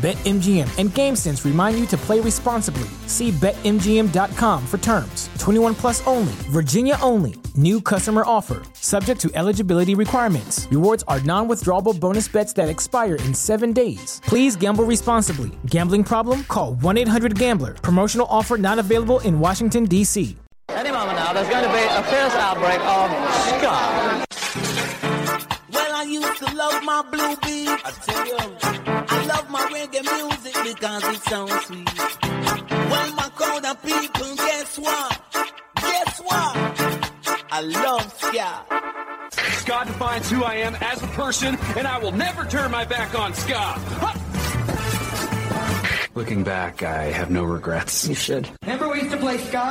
BetMGM and GameSense remind you to play responsibly. See BetMGM.com for terms. 21 plus only, Virginia only. New customer offer, subject to eligibility requirements. Rewards are non withdrawable bonus bets that expire in seven days. Please gamble responsibly. Gambling problem? Call 1 800 Gambler. Promotional offer not available in Washington, D.C. Any moment now, there's going to be a fierce outbreak of ska. Well, I used to love my blue beat. I tell you, I love my reggae music because it sounds sweet. Well, my crowd of people, guess what? Guess what? I love ska. Ska defines who I am as a person, and I will never turn my back on ska. Huh! Looking back, I have no regrets. You should. Remember we used to play ska?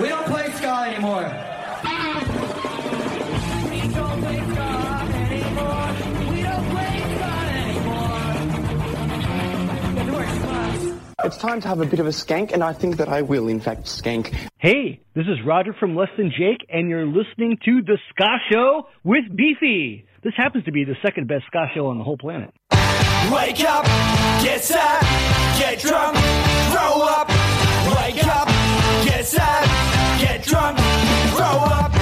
We don't play ska anymore. It's time to have a bit of a skank, and I think that I will, in fact, skank. Hey, this is Roger from Less Than Jake, and you're listening to The Ska Show with Beefy. This happens to be the second best ska show on the whole planet. Wake up, get sad, get drunk, grow up. Wake up, get set, get drunk, grow up.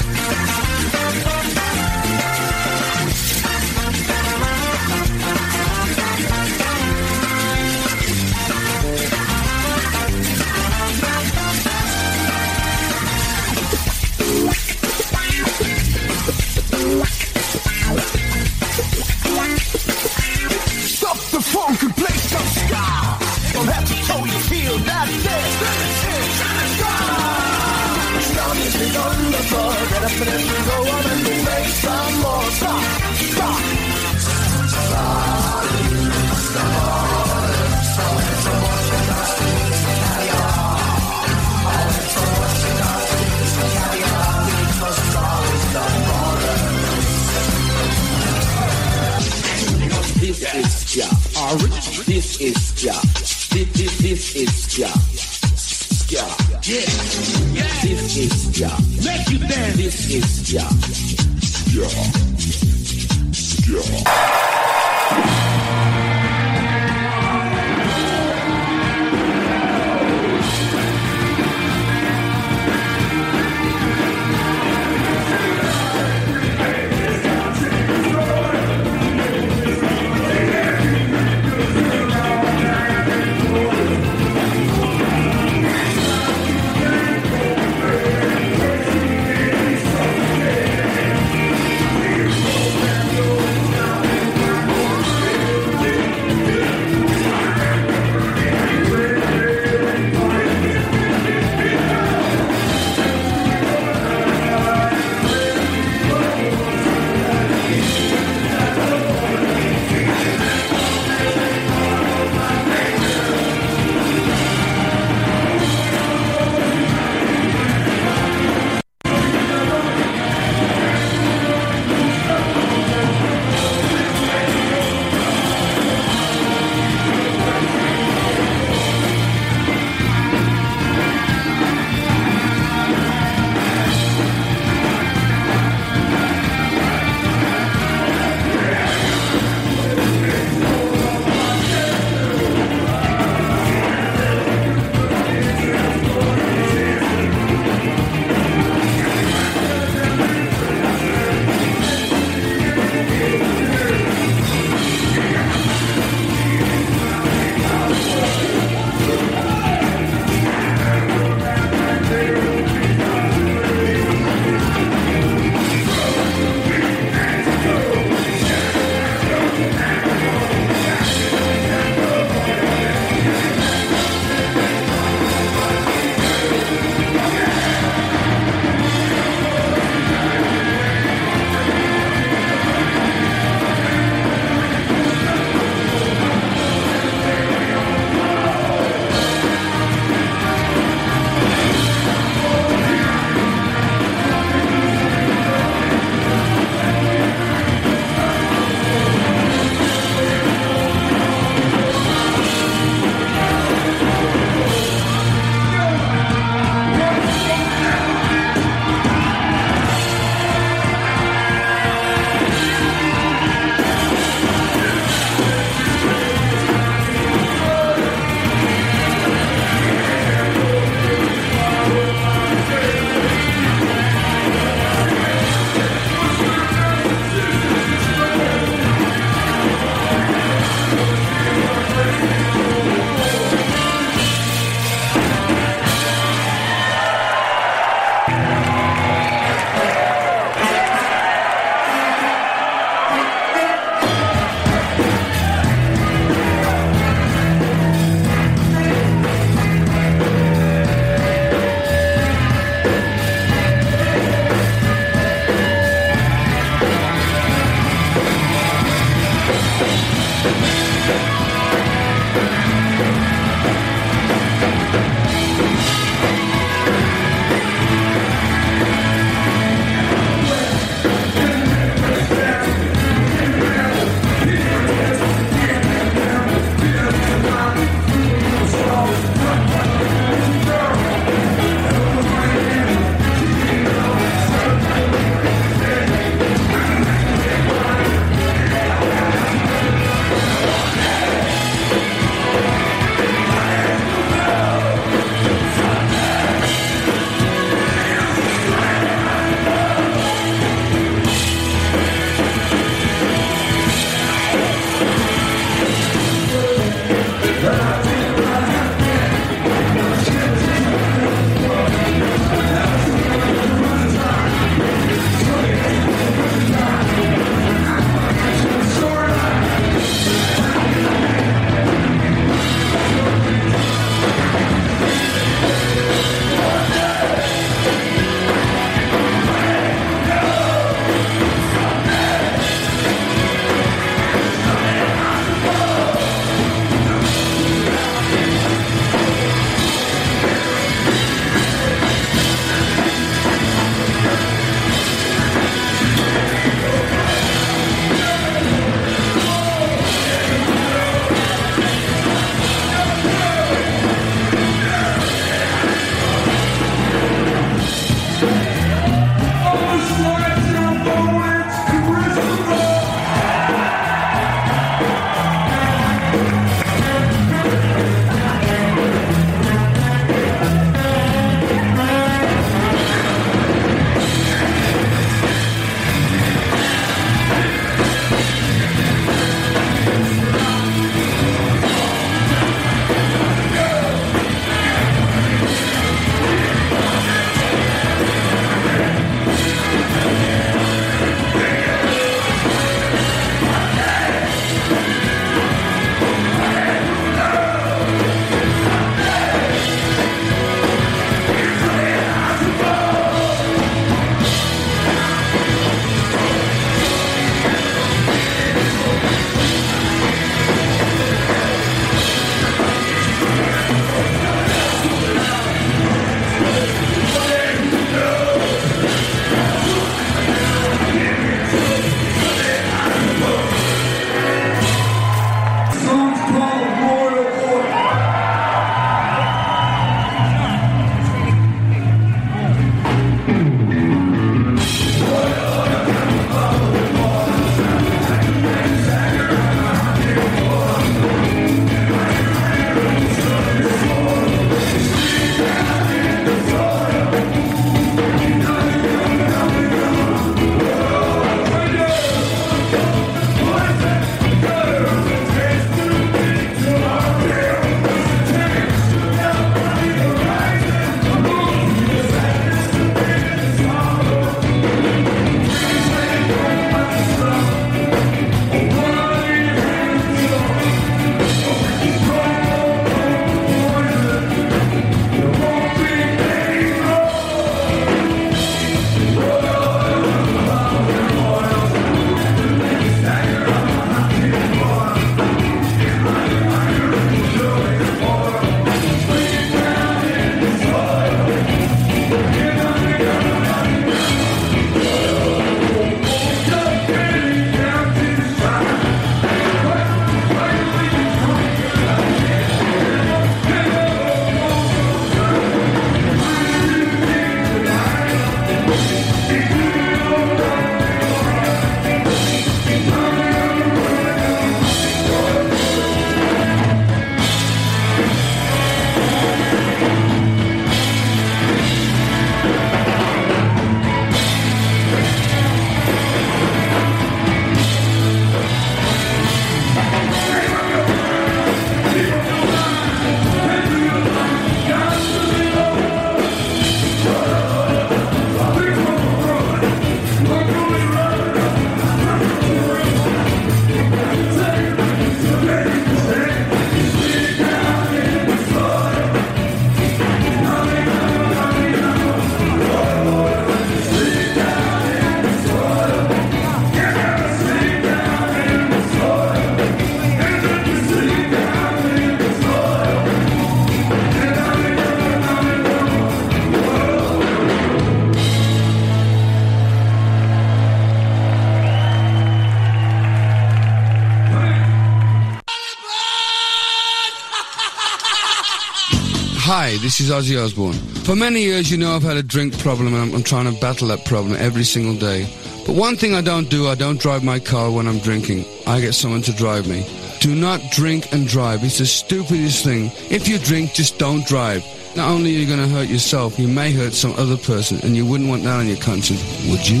This is Ozzy Osbourne. For many years, you know I've had a drink problem and I'm, I'm trying to battle that problem every single day. But one thing I don't do, I don't drive my car when I'm drinking. I get someone to drive me. Do not drink and drive. It's the stupidest thing. If you drink, just don't drive. Not only are you going to hurt yourself, you may hurt some other person, and you wouldn't want that on your conscience, would you?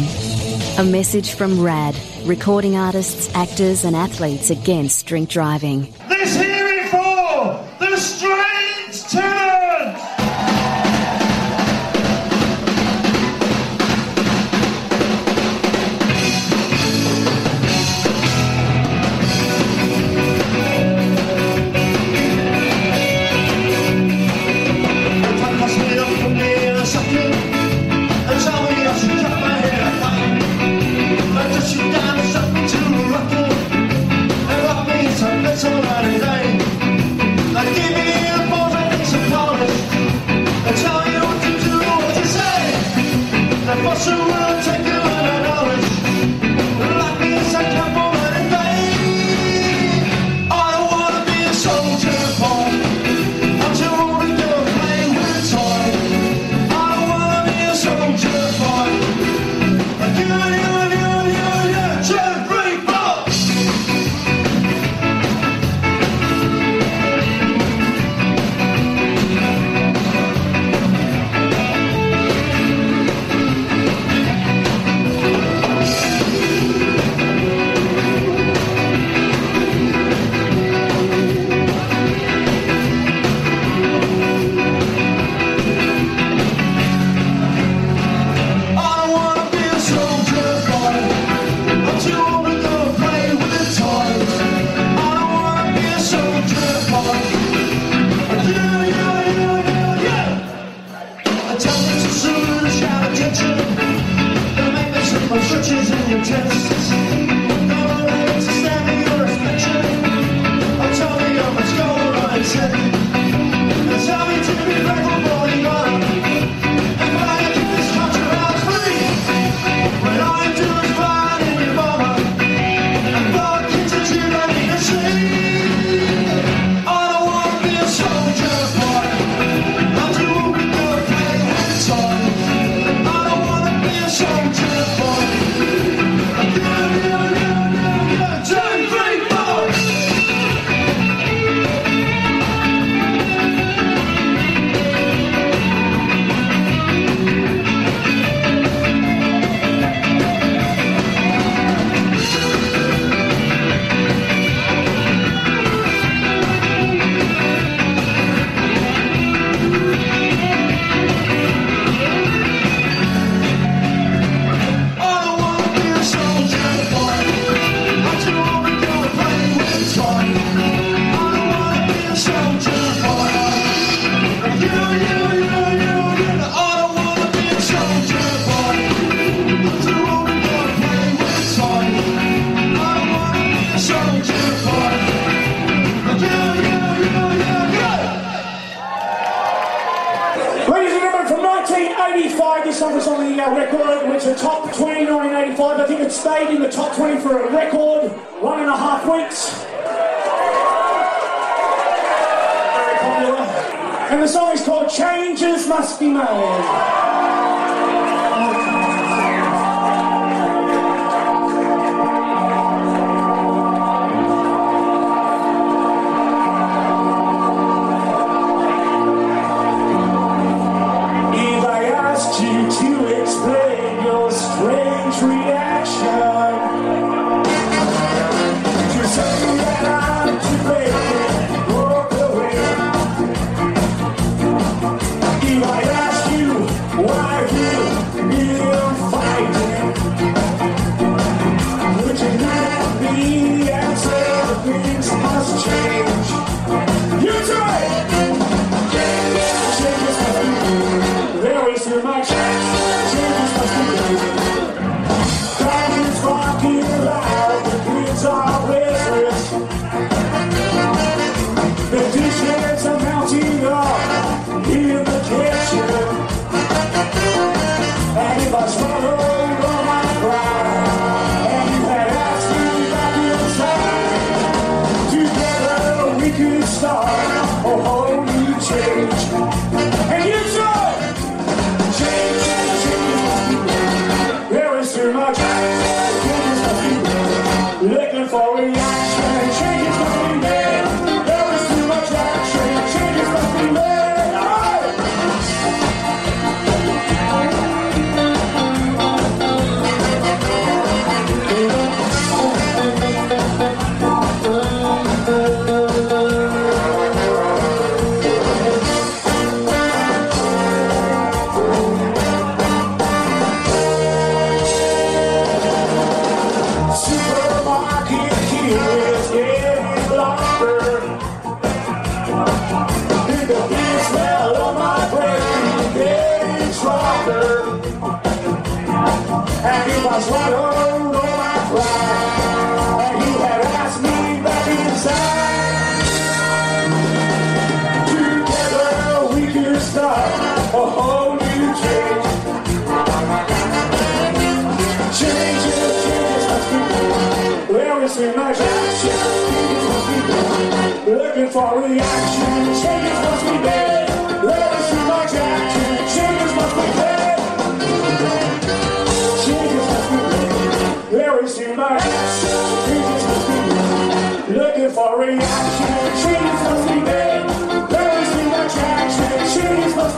A message from RAD, recording artists, actors, and athletes against drink driving. 1985. I think it stayed in the top 20 for a record, one and a half weeks. Very popular. And the song is called Changes Must Be Made. Is too much action? Changes must be made. Looking for reaction. Changes must be be made. Looking for reaction. Changes must be. There is too much action. Changes must be.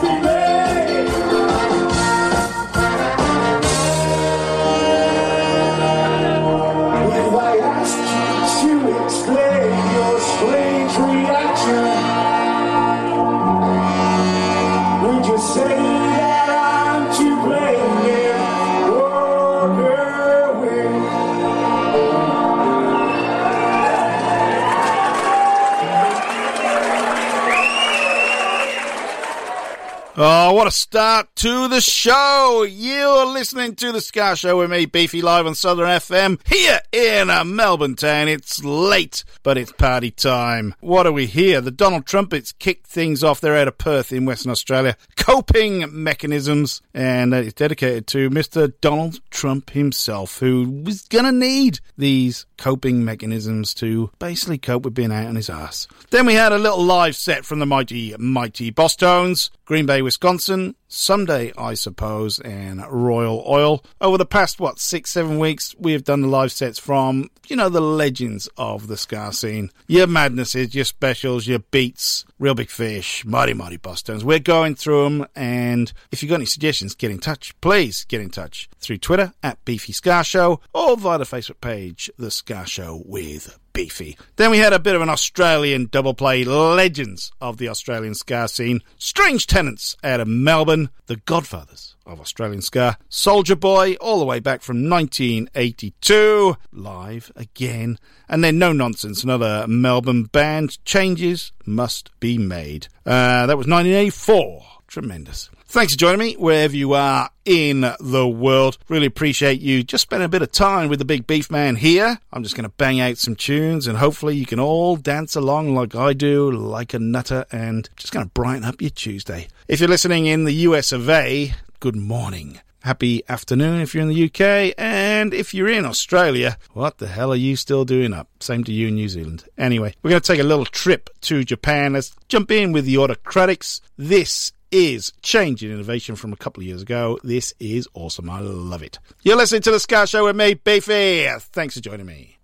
Oh, what a start to the show! You're listening to the Ska Show with me, Beefy, live on Southern FM here in uh, Melbourne town. It's late, but it's party time. What are we here? The Donald Trumpets kicked things off. They're out of Perth in Western Australia. Coping mechanisms, and it's dedicated to Mr. Donald Trump himself, who was gonna need these coping mechanisms to basically cope with being out on his ass. Then we had a little live set from the mighty, mighty Bosstones, Green Bay, Wisconsin, Someday, I suppose, and Royal Oil. Over the past, what, six, seven weeks, we have done the live sets from, you know, the legends of the Ska scene. Your madnesses, your specials, your beats, Real Big Fish, Mighty Mighty Bosstones. We're going through them, and if you've got any suggestions, get in touch. Please get in touch through Twitter at Beefy Ska Show or via the Facebook page, The Ska Show with Beefy. Then we had a bit of an Australian double play, legends of the Australian Ska scene, Strange Tenants out of Melbourne, the Godfathers of Australian Ska, Soldier Boy, all the way back from 1982, live again, and then No Nonsense, another Melbourne band, Changes Must Be Made. Uh, that was 1984. Tremendous. Thanks for joining me wherever you are in the world. Really appreciate you just spending a bit of time with the big beef man here. I'm just going to bang out some tunes and hopefully you can all dance along like I do, like a nutter, and just going to brighten up your Tuesday. If you're listening in the US of A, good morning. Happy afternoon if you're in the UK, and if you're in Australia, what the hell are you still doing up? Same to you in New Zealand. Anyway, we're going to take a little trip to Japan. Let's jump in with the Autocratics. This is change in innovation from a couple of years ago. This is awesome. I love it. You're listening to The Ska Show with me, Beefy. Thanks for joining me.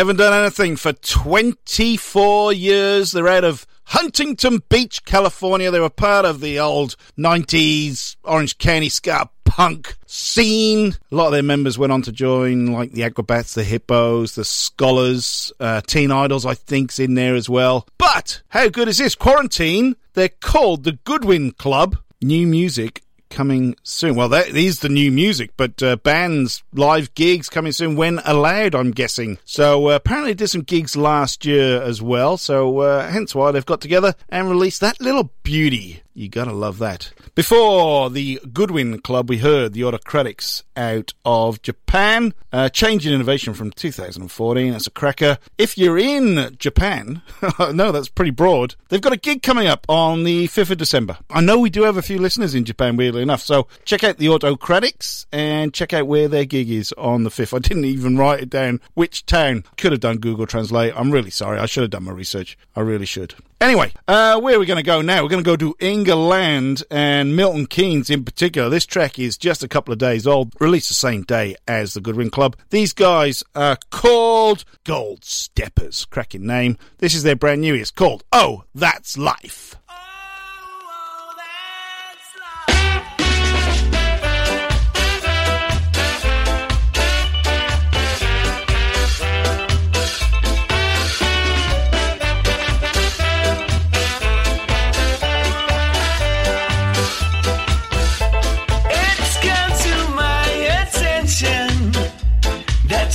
Haven't done anything for 24 years. They're out of Huntington Beach, California. They were part of the old 90s Orange County ska punk scene. A lot of their members went on to join, like the Acrobats, the Hippos, the Scholars, uh, Teen Idols, I think's in there as well. But how good is this? Quarantine. They're called the Goodwin Club. New music coming soon. Well, that is the new music, but uh, bands, live gigs coming soon when allowed, I'm guessing. So uh, apparently did some gigs last year as well. So uh, hence why they've got together and released that little beauty. You gotta love that. Before the Goodwin Club, we heard the Autocratics out of Japan. Uh, change in innovation from 2014. That's a cracker. If you're in Japan, no, that's pretty broad. They've got a gig coming up on the 5th of December. I know we do have a few listeners in Japan, weirdly enough. So check out the Autocratics and check out where their gig is on the 5th. I didn't even write it down which town. Could have done Google Translate. I'm really sorry. I should have done my research. I really should. Anyway, uh, where are we going to go now? We're going to go to England and Milton Keynes in particular. This track is just a couple of days old, the same day as the Goodwin Club. These guys are called Gold Steppers. Cracking name. This is their brand new. It's called Oh, That's Life.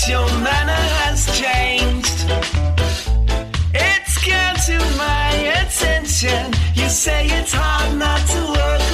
Your manner has changed. It's come to my attention. You say it's hard not to walk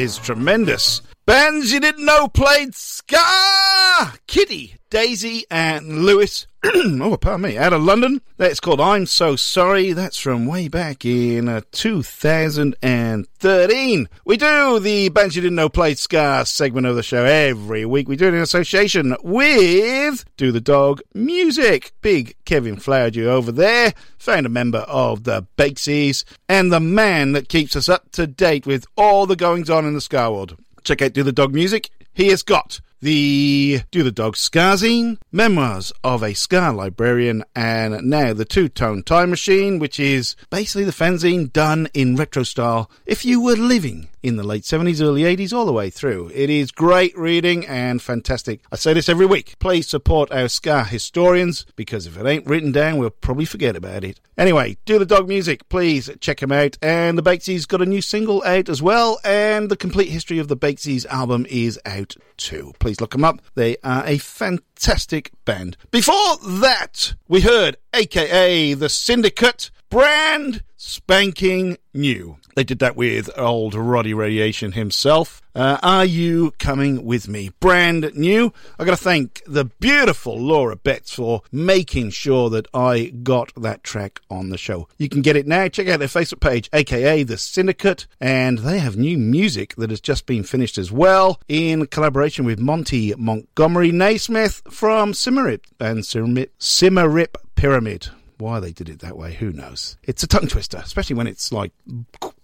is tremendous. Bands you didn't know played ska! Kitty, Daisy, and Lewis. oh, pardon me. Out of London. That's called I'm So Sorry. That's from way back in uh, 2013. We do the Bands You Didn't Know Played Ska segment of the show every week. We do it in association with Do the Dog Music. Big Kevin Flowerdew over there, founder member of the Bakesys, and the man that keeps us up to date with all the goings on in the ska world. Check out Do the Dog Music. He has got the Do the Dog Skazine, Memoirs of a Ska Librarian, and now the Two Tone Time Machine, which is basically the fanzine done in retro style if you were living in the late 70s, early 80s, all the way through. It is great reading and fantastic. I say this every week. Please support our Ska historians because if it ain't written down, we'll probably forget about it. Anyway, do the dog music. Please check them out. And the Bakesys got a new single out as well. And the complete history of the Bakesys album is out too. Please look them up. They are a fantastic band. Before that, we heard AKA The Syndicate, brand spanking new. They did that with old Roddy Radiation himself. Uh, are you coming with me? Brand new. I got to thank the beautiful Laura Betts for making sure that I got that track on the show. You can get it now. Check out their Facebook page, aka The Syndicate, and they have new music that has just been finished as well in collaboration with Monty Montgomery Naismith from Simaryp and Simaryp, Simaryp Pyramid. Why they did it that way, who knows? It's a tongue twister, especially when it's like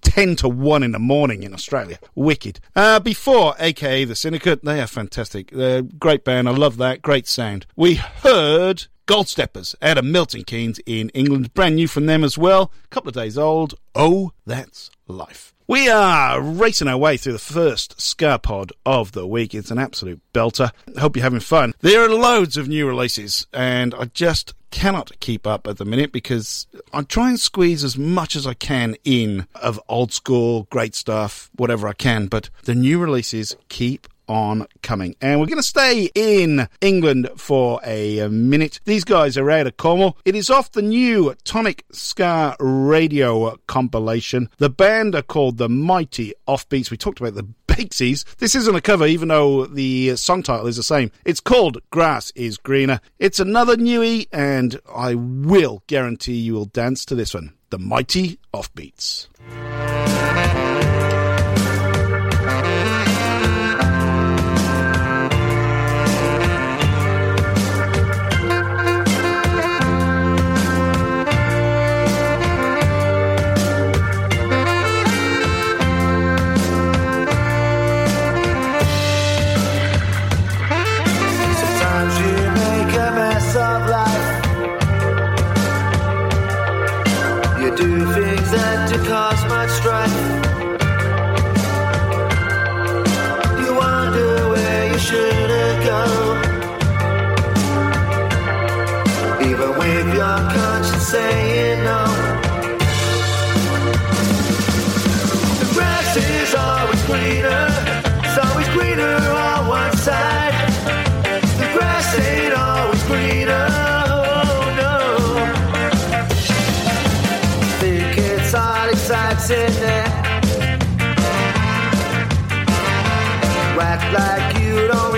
10 to 1 in the morning in Australia. Wicked. Uh, before, aka The Syndicate, they are fantastic. They're a great band. I love that. Great sound. We heard Gold Steppers out of Milton Keynes in England. Brand new from them as well. A couple of days old. Oh, that's life. We are racing our way through the first Ska Pod of the week. It's an absolute belter. Hope you're having fun. There are loads of new releases, and I just cannot keep up at the minute because I try and squeeze as much as I can in of old school, great stuff, whatever I can, but the new releases keep on coming. And we're going to stay in England for a minute. These guys are out of Cornwall. It is off the new Tonic Ska Radio compilation. The band are called the Mighty Offbeats. We talked about the Bakesys. This isn't a cover, even though the song title is the same. It's called Grass is Greener. It's another newie, and I will guarantee you will dance to this one. The Mighty Offbeats. Saying no. The grass is always greener. It's always greener on one side. The grass ain't always greener. Oh no. Think it's all exciting there. Act like you don't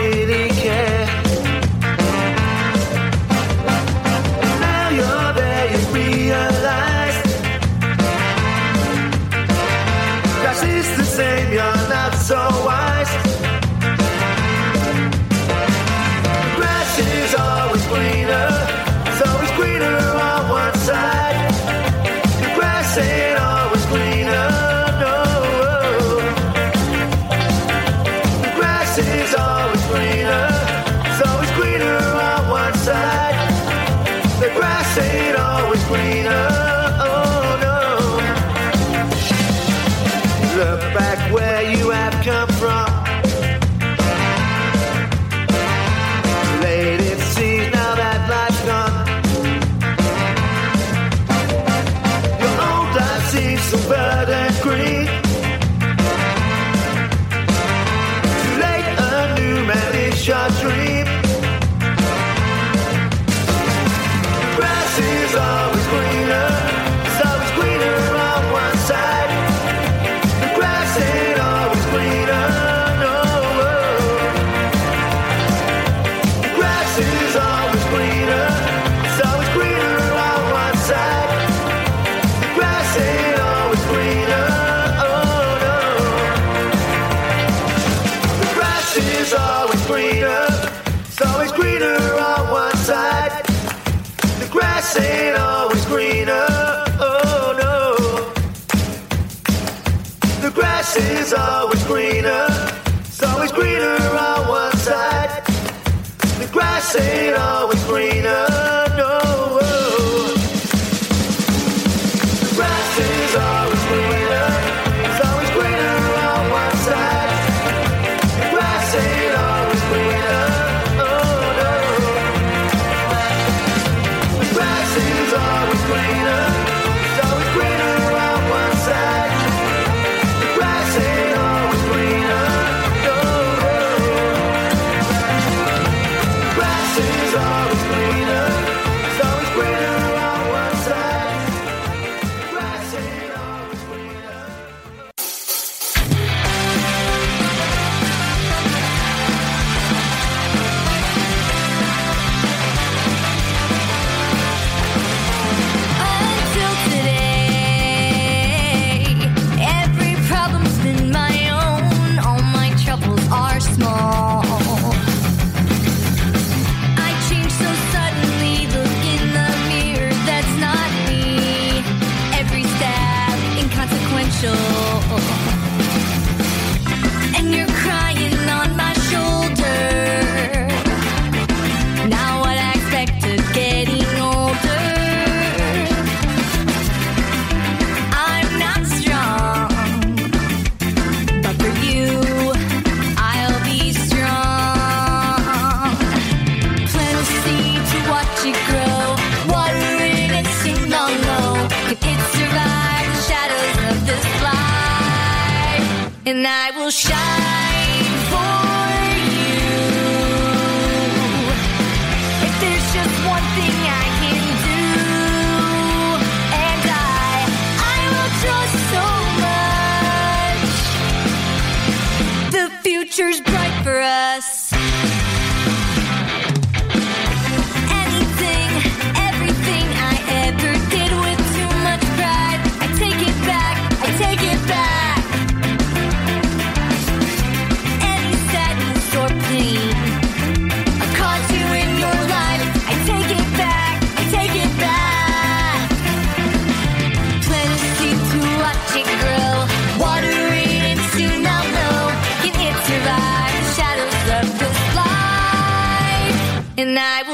say it all.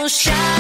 shine.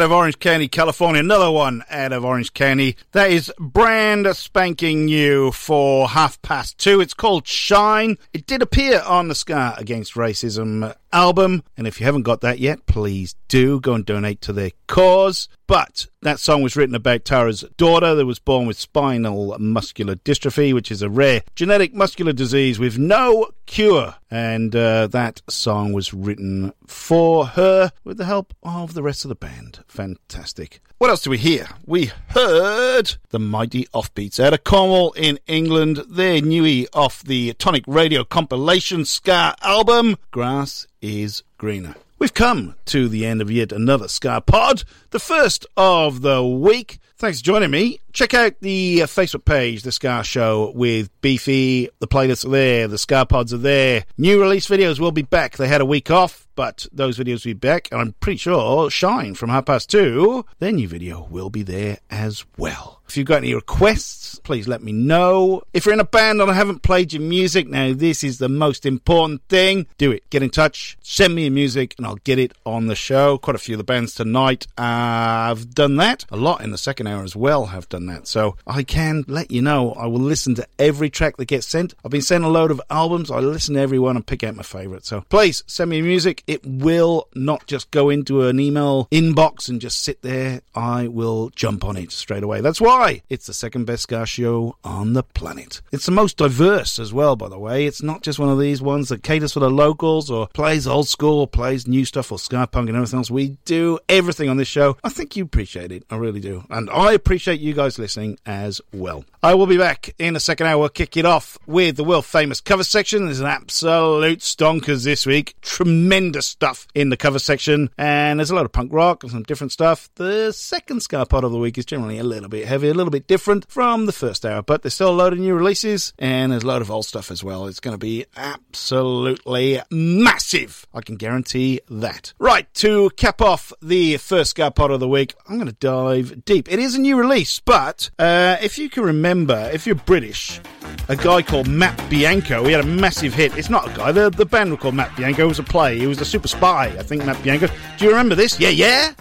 at out of Orange County, California. Another one out of Orange County. That is brand spanking new for half past two. It's called Shine. It did appear on the Ska Against Racism album. And if you haven't got that yet, please do go and donate to their cause. But that song was written about Tara's daughter that was born with spinal muscular dystrophy, which is a rare genetic muscular disease with no cure. And uh, that song was written for her with the help of the rest of the band fantastic. What else do we hear? We heard the mighty offbeats out of Cornwall in England, their newie off the Tonic Radio compilation Ska album, Grass is Greener. We've come to the end of yet another Ska pod, the first of the week. Thanks for joining me. Check out the uh, Facebook page, The Ska Show with Beefy. The playlists are there. The Ska Pods are there. New release videos will be back. They had a week off, but those videos will be back. And I'm pretty sure Shine from half past two, their new video will be there as well. If you've got any requests, please let me know. If you're in a band and I haven't played your music, now this is the most important thing. Do it. Get in touch. Send me your music and I'll get it on the show. Quite a few of the bands tonight have done that. A lot in the second as well have done that. So I can let you know. I will listen to every track that gets sent. I've been sent a load of albums. I listen to everyone and pick out my favourite. So please send me music. It will not just go into an email inbox and just sit there. I will jump on it straight away. That's why it's the second best Ska show on the planet. It's the most diverse as well, by the way. It's not just one of these ones that caters for the locals or plays old school or plays new stuff or ska punk and everything else. We do everything on this show. I think you appreciate it. I really do. And appreciate you guys listening as well. I will be back in a second hour. We'll kick it off with the world famous cover section. There's an absolute stonkers this week. Tremendous stuff in the cover section. And there's a lot of punk rock and some different stuff. The second ska part of the week is generally a little bit heavy, a little bit different from the first hour, but there's still a load of new releases and there's a load of old stuff as well. It's going to be absolutely massive. I can guarantee that. Right, to cap off the first ska pod of the week, I'm going to dive deep. It is a new release, but uh, if you can remember, if you're British, a guy called Matt Bianco, he had a massive hit. It's not a guy, the, the band were called Matt Bianco. It was a play. He was a super spy, I think, Matt Bianco. Do you remember this? Yeah, yeah?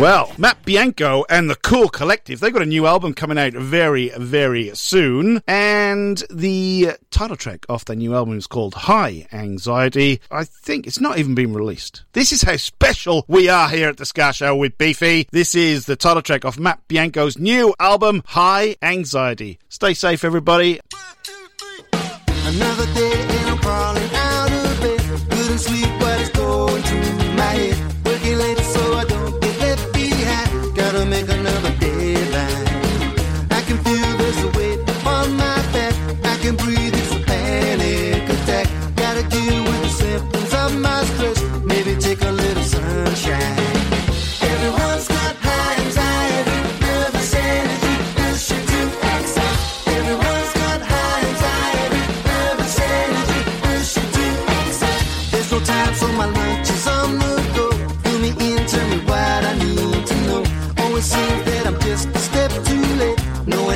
Well, Matt Bianco and the Cool Collective, they've got a new album coming out very, very soon. And the title track off their new album is called High Anxiety. I think it's not even been released. This is how special we are here at the Ska Show with Beefy. This is the title track of Matt Bianco's new album, High Anxiety. Stay safe, everybody. Another day and I'm crawling out of bed. Couldn't sleep what is going through my head.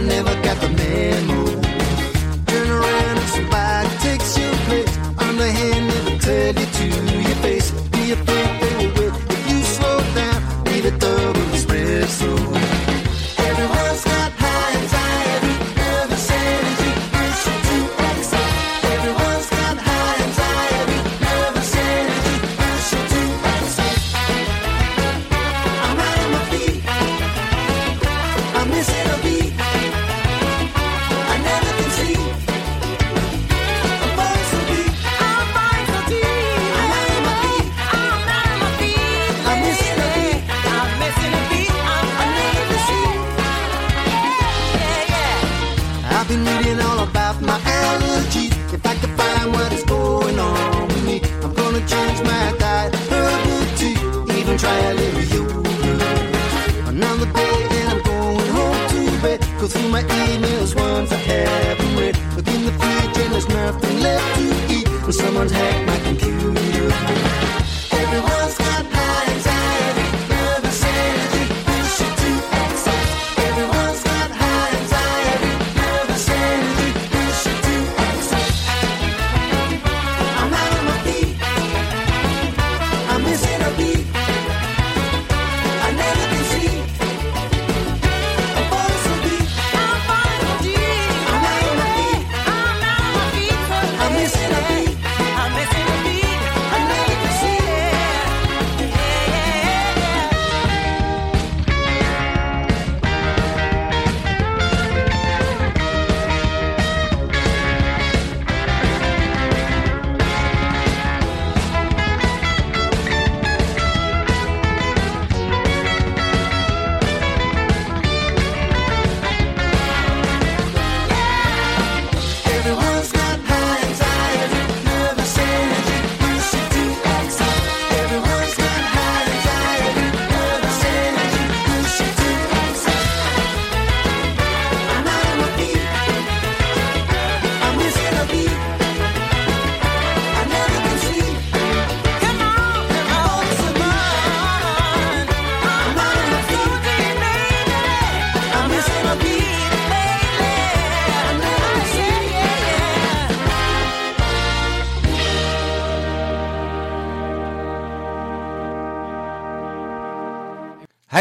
Never got the memo. Turn around and somebody takes your place. Underhand never tell you to your face. Do you